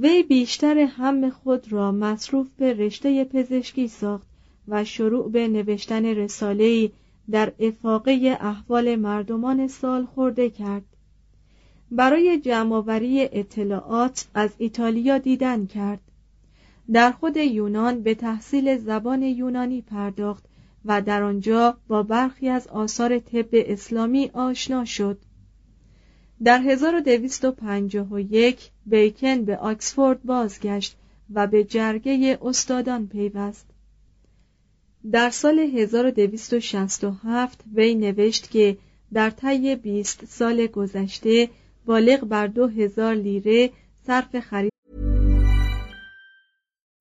وی بیشتر هم خود را مصروف به رشته پزشکی ساخت و شروع به نوشتن رساله‌ای در افاقه احوال مردمان سال خورده کرد. برای جمعآوری اطلاعات از ایتالیا دیدن کرد. در خود یونان به تحصیل زبان یونانی پرداخت و در آنجا با برخی از آثار طب اسلامی آشنا شد. در 1251 بیکن به آکسفورد بازگشت و به جرگه استادان پیوست. در سال 1267 وی نوشت که در طی 20 سال گذشته بالغ بر 2000 لیره صرف خرید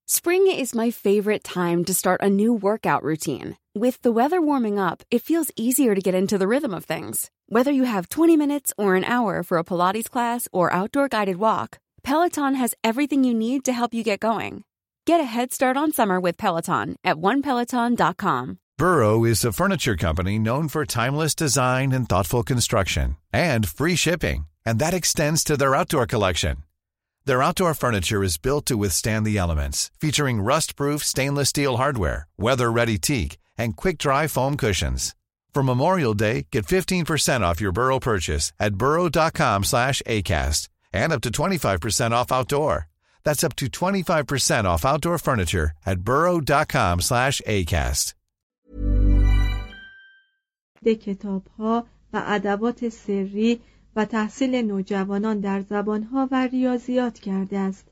Spring is my favorite time to start a new workout routine. With the weather warming up, it feels easier to get into the rhythm of things. Whether you have 20 minutes or an hour for a Pilates class or outdoor guided walk, Peloton has everything you need to help you get going. Get a head start on summer with Peloton at onepeloton.com. Burrow is a furniture company known for timeless design and thoughtful construction and free shipping, and that extends to their outdoor collection. Their outdoor furniture is built to withstand the elements, featuring rust-proof stainless steel hardware, weather-ready teak, and quick-dry foam cushions. For Memorial Day, get 15% off your Burrow purchase at burrow.com slash ACAST and up to 25% off outdoor. That's up to 25% off outdoor furniture at burrow.com slash ACAST. کتاب ها و ادوات سری و تحصیل نوجوانان در زبانها و ریاضیات کرده است.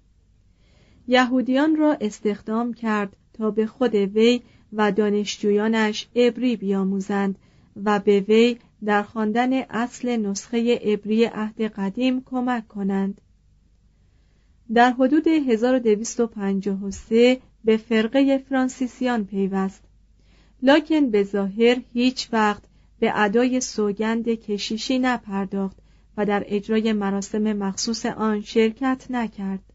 یهودیان را استخدام کرد تا به خود وی و دانشجویانش عبری بیاموزند و به وی در خواندن اصل نسخه عبری عهد قدیم کمک کنند. در حدود 1253 به فرقه فرانسیسیان پیوست لکن به ظاهر هیچ وقت به ادای سوگند کشیشی نپرداخت و در اجرای مراسم مخصوص آن شرکت نکرد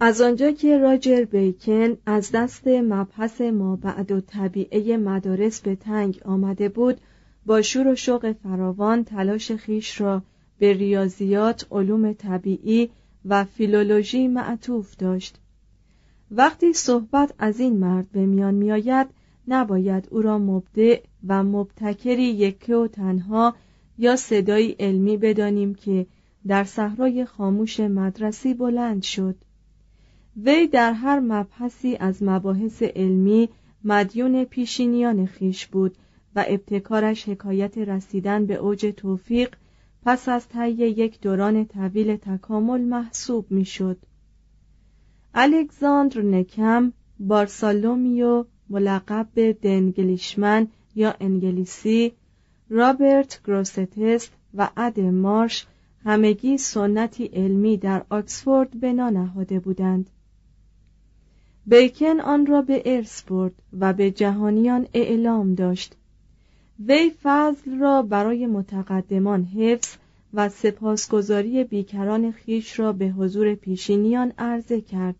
از آنجا که راجر بیکن از دست مبحث ما بعد و طبیعه مدارس به تنگ آمده بود با شور و شوق فراوان تلاش خیش را به ریاضیات علوم طبیعی و فیلولوژی معطوف داشت. وقتی صحبت از این مرد به میان میآید نباید او را مبدع و مبتکری یکه و تنها یا صدایی علمی بدانیم که در صحرای خاموش مدرسی بلند شد. وی در هر مبحثی از مباحث علمی مدیون پیشینیان خیش بود و ابتکارش حکایت رسیدن به اوج توفیق پس از طی یک دوران طویل تکامل محسوب می‌شد. الکساندر نکم بارسالومیو ملقب به دنگلیشمن یا انگلیسی رابرت گروستست و اد مارش همگی سنتی علمی در آکسفورد بنا نهاده بودند بیکن آن را به ارث برد و به جهانیان اعلام داشت. وی فضل را برای متقدمان حفظ و سپاسگزاری بیکران خیش را به حضور پیشینیان عرضه کرد.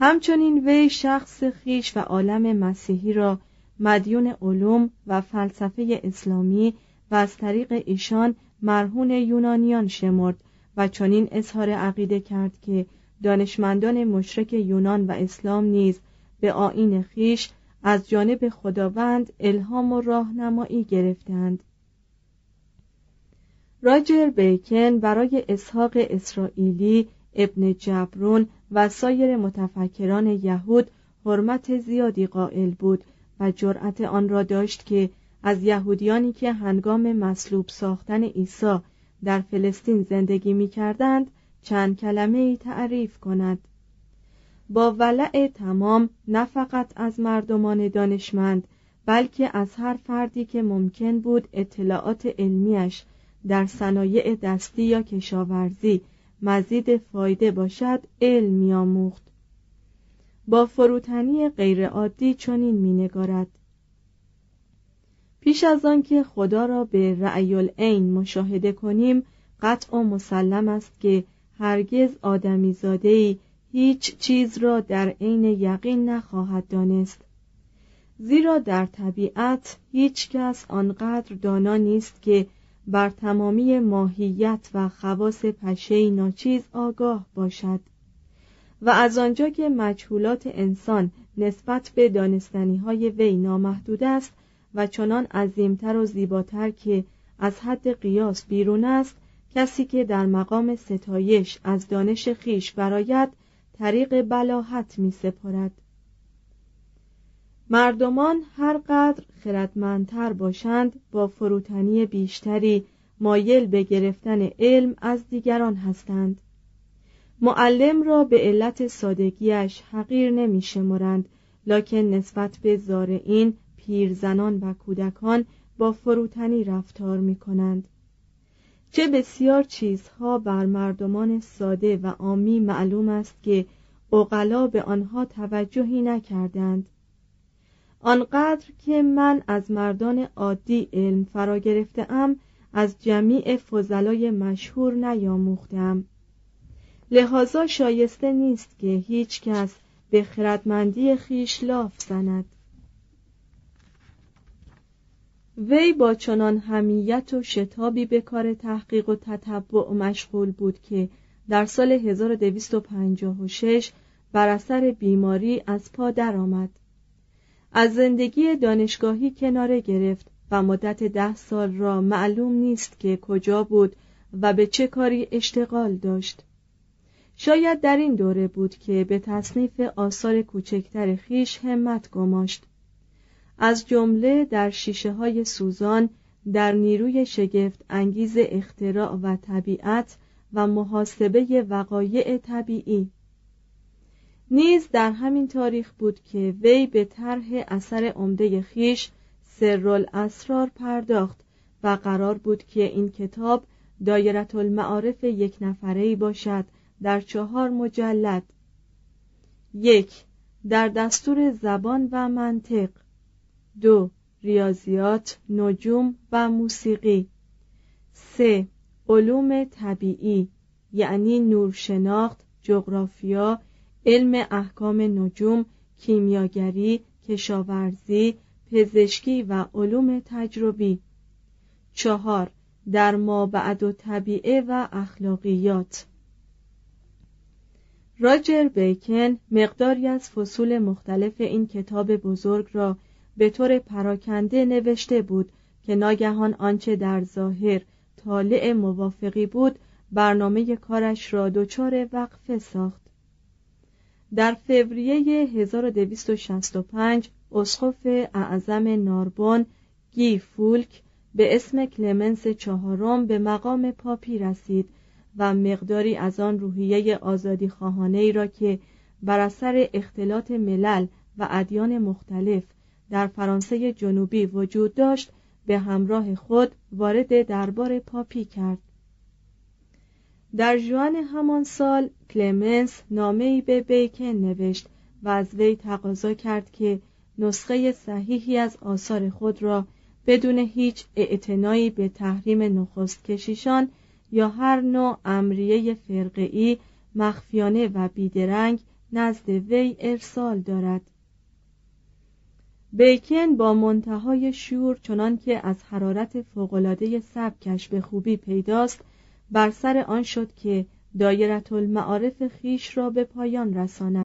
همچنین وی شخص خیش و عالم مسیحی را مدیون علوم و فلسفه اسلامی و از طریق ایشان مرهون یونانیان شمرد و چنین اظهار عقیده کرد که دانشمندان مشرک یونان و اسلام نیز به آین خیش از جانب خداوند الهام و راهنمایی گرفتند. راجر بیکن برای اسحاق اسرائیلی ابن جبرون و سایر متفکران یهود حرمت زیادی قائل بود و جرأت آن را داشت که از یهودیانی که هنگام مصلوب ساختن عیسی در فلسطین زندگی می کردند چند کلمه تعریف کند. با ولع تمام نه فقط از مردمان دانشمند بلکه از هر فردی که ممکن بود اطلاعات علمیش در صنایع دستی یا کشاورزی مزید فایده باشد علم میآموخت. با فروتنی غیرعادی چنین مینگارد. پیش از آنکه خدا را به رأی العین مشاهده کنیم قطع و مسلم است که هرگز آدمی زاده هیچ چیز را در عین یقین نخواهد دانست. زیرا در طبیعت هیچ کس آنقدر دانا نیست که بر تمامی ماهیت و خواص پشه ناچیز آگاه باشد. و از آنجا که مجهولات انسان نسبت به دانستنی های وی نامحدود است و چنان عظیمتر و زیباتر که از حد قیاس بیرون است کسی که در مقام ستایش از دانش خیش براید طریق بلاحت می سپارد مردمان هر قدر خردمندتر باشند با فروتنی بیشتری مایل به گرفتن علم از دیگران هستند. معلم را به علت سادگیش حقیر نمی شمرند لکن نسبت به زارعین پیرزنان و کودکان با فروتنی رفتار می کنند. چه بسیار چیزها بر مردمان ساده و عامی معلوم است که اقلا به آنها توجهی نکردند. آنقدر که من از مردان عادی علم فرا گرفته ام از جمیع فضلای مشهور نیاموختم. لحاظا شایسته نیست که هیچ کس به خردمندی خیش لاف زند. وی با چنان همیت و شتابی به کار تحقیق و تتبع مشغول بود که در سال 1256 بر اثر بیماری از پا درآمد. از زندگی دانشگاهی کناره گرفت و مدت ده سال را معلوم نیست که کجا بود و به چه کاری اشتغال داشت. شاید در این دوره بود که به تصنیف آثار کوچکتر خیش همت گماشت. از جمله در شیشه های سوزان در نیروی شگفت انگیز اختراع و طبیعت و محاسبه وقایع طبیعی. نیز در همین تاریخ بود که وی به طرح اثر عمده خیش سرالاسرار پرداخت و قرار بود که این کتاب دایرت المعارف یک نفره باشد در چهار مجلد. یک در دستور زبان و منطق. دو ریاضیات نجوم و موسیقی. سه علوم طبیعی یعنی نورشناخت جغرافیا علم احکام نجوم کیمیاگری کشاورزی پزشکی و علوم تجربی. چهار در ما بعد و طبیعه و اخلاقیات. راجر بیکن مقداری از فصول مختلف این کتاب بزرگ را به طور پراکنده نوشته بود که ناگهان آنچه در ظاهر طالع موافقی بود برنامه کارش را دچار وقفه ساخت. در فوریه 1265 اسقف اعظم ناربون گی فولک به اسم کلمنس چهارم به مقام پاپی رسید و مقداری از آن روحیه آزادی خواهانه ای را که بر اثر اختلاط ملل و ادیان مختلف در فرانسه جنوبی وجود داشت به همراه خود وارد دربار پاپی کرد. در جوان همان سال کلمنس نامه‌ای به بیکن نوشت و از وی تقاضا کرد که نسخه صحیحی از آثار خود را بدون هیچ اعتنایی به تحریم نخست کشیشان یا هر نوع امریه فرقعی مخفیانه و بیدرنگ نزد وی ارسال دارد. بیکن با منتهای شور چنان که از حرارت فوقالعاده سبکش به خوبی پیداست بر سر آن شد که دایرت المعارف خیش را به پایان رساند.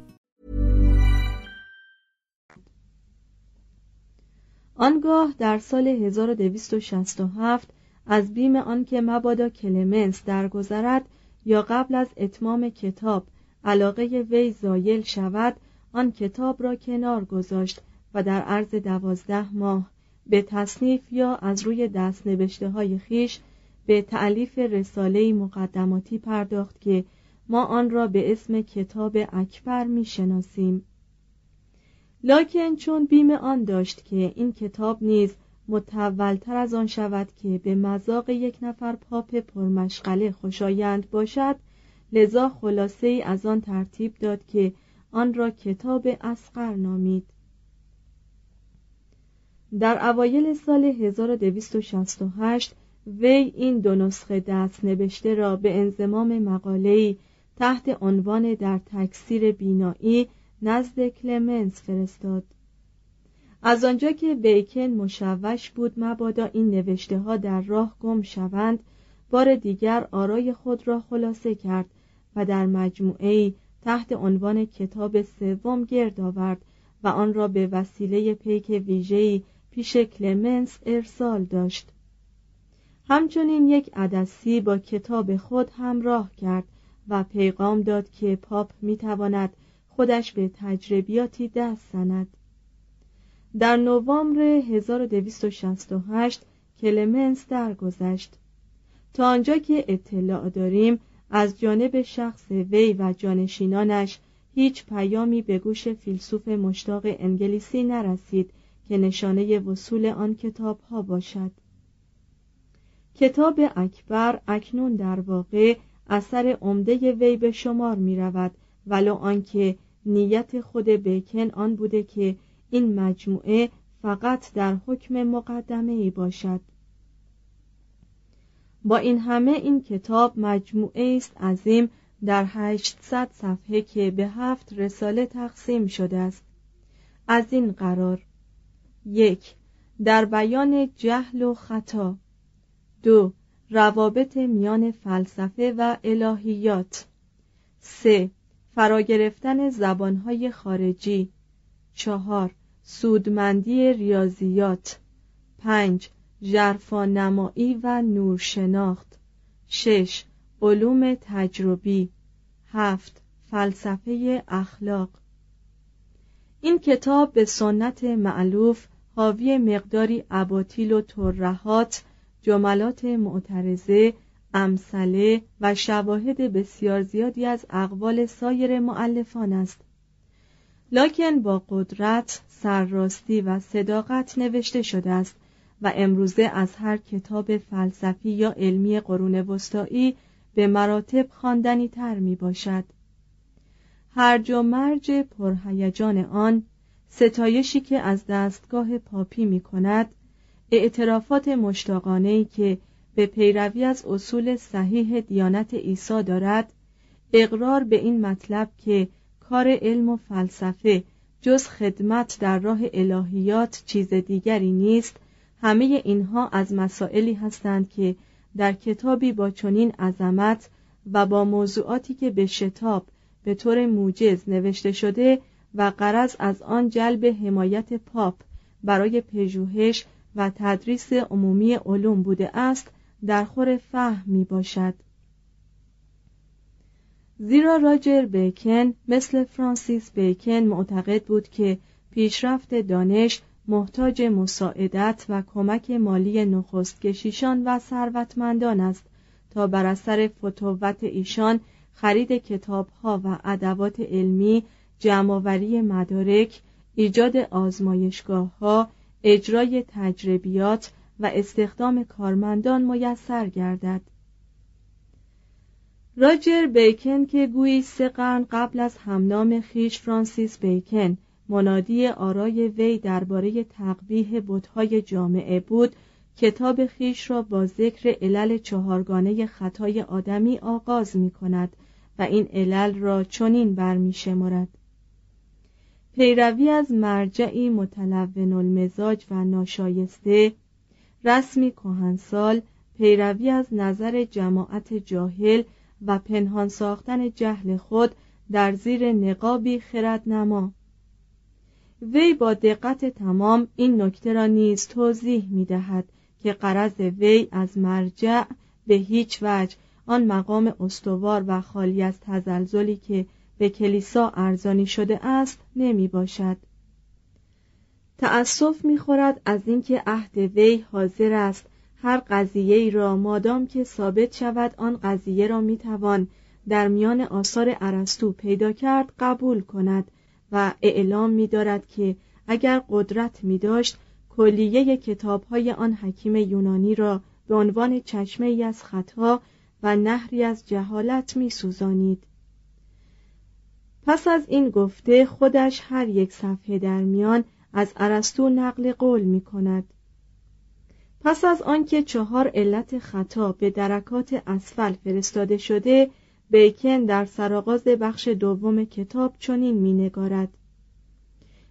آنگاه در سال 1267 از بیم آنکه مبادا کلمنس درگذرد یا قبل از اتمام کتاب علاقه وی زایل شود آن کتاب را کنار گذاشت و در عرض دوازده ماه به تصنیف یا از روی دست نوشته های خیش به تعلیف رساله مقدماتی پرداخت که ما آن را به اسم کتاب اکبر می شناسیم. لاکن چون بیم آن داشت که این کتاب نیز متولتر از آن شود که به مذاق یک نفر پاپ پرمشغله خوشایند باشد لذا خلاصه ای از آن ترتیب داد که آن را کتاب اسقر نامید. در اوایل سال 1268 وی این دو نسخه دست نوشته را به انضمام مقاله‌ای تحت عنوان در تکثیر بینایی نزد کلمنس فرستاد. از آنجا که بیکن مشوش بود مبادا این نوشته ها در راه گم شوند بار دیگر آرای خود را خلاصه کرد و در مجموعه تحت عنوان کتاب سوم گرد آورد و آن را به وسیله پیک ویژه‌ای پیش کلمنس ارسال داشت. همچنین یک عدسی با کتاب خود همراه کرد و پیغام داد که پاپ می‌تواند خودش به تجربیاتی دست زند. در نوامبر 1268 کلمنس درگذشت. تا آنجا که اطلاع داریم از جانب شخص وی و جانشینانش هیچ پیامی به گوش فیلسوف مشتاق انگلیسی نرسید که نشانه وصول آن کتاب ها باشد. کتاب اکبر اکنون در واقع اثر عمده وی به شمار می رود ولو آنکه نیت خود بیکن آن بوده که این مجموعه فقط در حکم مقدمه ای باشد. با این همه این کتاب مجموعه است عظیم در 800 صفحه که به هفت رساله تقسیم شده است. از این قرار یک در بیان جهل و خطا. دو روابط میان فلسفه و الهیات. سه فرا گرفتن زبانهای خارجی. چهار سودمندی ریاضیات. پنج نمایی و نورشناخت. شش علوم تجربی. هفت فلسفه اخلاق. این کتاب به سنت معلوف حاوی مقداری اباطیل و ترهات جملات معترضه امثله و شواهد بسیار زیادی از اقوال سایر معلفان است. لکن با قدرت سرراستی و صداقت نوشته شده است و امروزه از هر کتاب فلسفی یا علمی قرون وسطایی به مراتب خواندنی تر می باشد. هرج و مرج پرهیجان آن ستایشی که از دستگاه پاپی می کند اعترافات مشتاقانه که به پیروی از اصول صحیح دیانت عیسی دارد اقرار به این مطلب که کار علم و فلسفه جز خدمت در راه الهیات چیز دیگری نیست همه اینها از مسائلی هستند که در کتابی با چنین عظمت و با موضوعاتی که به شتاب به طور موجز نوشته شده و قرض از آن جلب حمایت پاپ برای پژوهش و تدریس عمومی علوم بوده است در خور فهم می باشد. زیرا راجر بیکن مثل فرانسیس بیکن معتقد بود که پیشرفت دانش محتاج مساعدت و کمک مالی نخست کشیشان و ثروتمندان است تا بر اثر فتوت ایشان خرید کتابها و ادوات علمی جمعآوری مدارک ایجاد آزمایشگاه ها اجرای تجربیات و استخدام کارمندان میسر گردد راجر بیکن که گویی سه قرن قبل از همنام خیش فرانسیس بیکن منادی آرای وی درباره تقبیح بتهای جامعه بود کتاب خیش را با ذکر علل چهارگانه خطای آدمی آغاز می کند و این علل را چنین برمی شمارد. پیروی از مرجعی متلون المزاج و ناشایسته رسمی کهنسال پیروی از نظر جماعت جاهل و پنهان ساختن جهل خود در زیر نقابی خردنما. وی با دقت تمام این نکته را نیز توضیح می دهد که قرض وی از مرجع به هیچ وجه آن مقام استوار و خالی از تزلزلی که به کلیسا ارزانی شده است نمی باشد. تأسف می‌خورد از اینکه عهد وی حاضر است هر قضیه ای را مادام که ثابت شود آن قضیه را می‌توان در میان آثار ارسطو پیدا کرد قبول کند و اعلام می دارد که اگر قدرت می داشت کلیه کتاب های آن حکیم یونانی را به عنوان چشمه ای از خطا و نهری از جهالت می سوزانید. پس از این گفته خودش هر یک صفحه در میان از ارسطو نقل قول می کند. پس از آنکه چهار علت خطا به درکات اسفل فرستاده شده بیکن در سرآغاز بخش دوم کتاب چنین مینگارد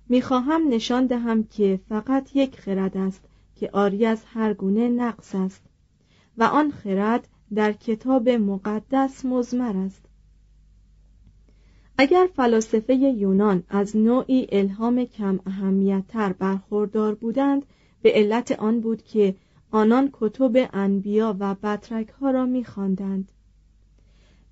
می‌خواهم نشان دهم که فقط یک خرد است که آری از هر گونه نقص است و آن خرد در کتاب مقدس مزمر است اگر فلاسفه یونان از نوعی الهام کم اهمیتتر برخوردار بودند به علت آن بود که آنان کتب انبیا و بطرک ها را میخواندند.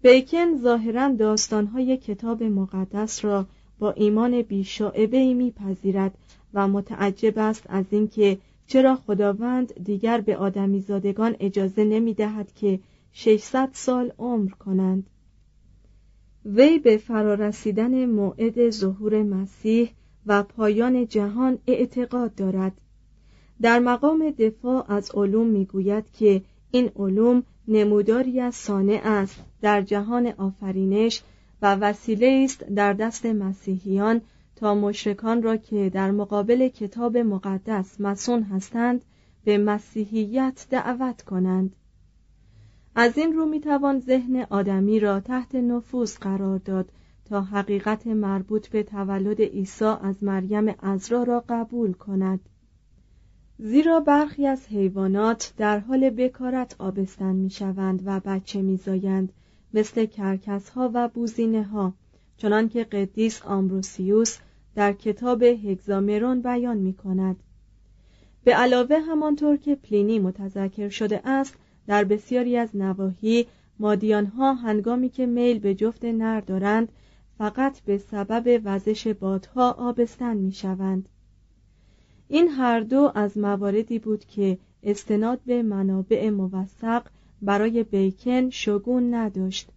بیکن ظاهرا داستانهای کتاب مقدس را با ایمان بیشاعبه میپذیرد و متعجب است از اینکه چرا خداوند دیگر به آدمیزادگان اجازه نمی دهد که 600 سال عمر کنند وی به فرارسیدن موعد ظهور مسیح و پایان جهان اعتقاد دارد. در مقام دفاع از علوم می‌گوید که این علوم نموداری از صانع است در جهان آفرینش و وسیله است در دست مسیحیان تا مشرکان را که در مقابل کتاب مقدس مسون هستند به مسیحیت دعوت کنند. از این رو می‌توان ذهن آدمی را تحت نفوذ قرار داد تا حقیقت مربوط به تولد عیسی از مریم ازرا را قبول کند. زیرا برخی از حیوانات در حال بکارت آبستن می‌شوند و بچه میزایند مثل کرکس ها و بوزینه ها چنان که قدیس آمروسیوس در کتاب هگزامرون بیان می کند به علاوه همانطور که پلینی متذکر شده است در بسیاری از نواحی مادیانها هنگامی که میل به جفت نر دارند فقط به سبب وزش بادها آبستن می شوند. این هر دو از مواردی بود که استناد به منابع موثق برای بیکن شگون نداشت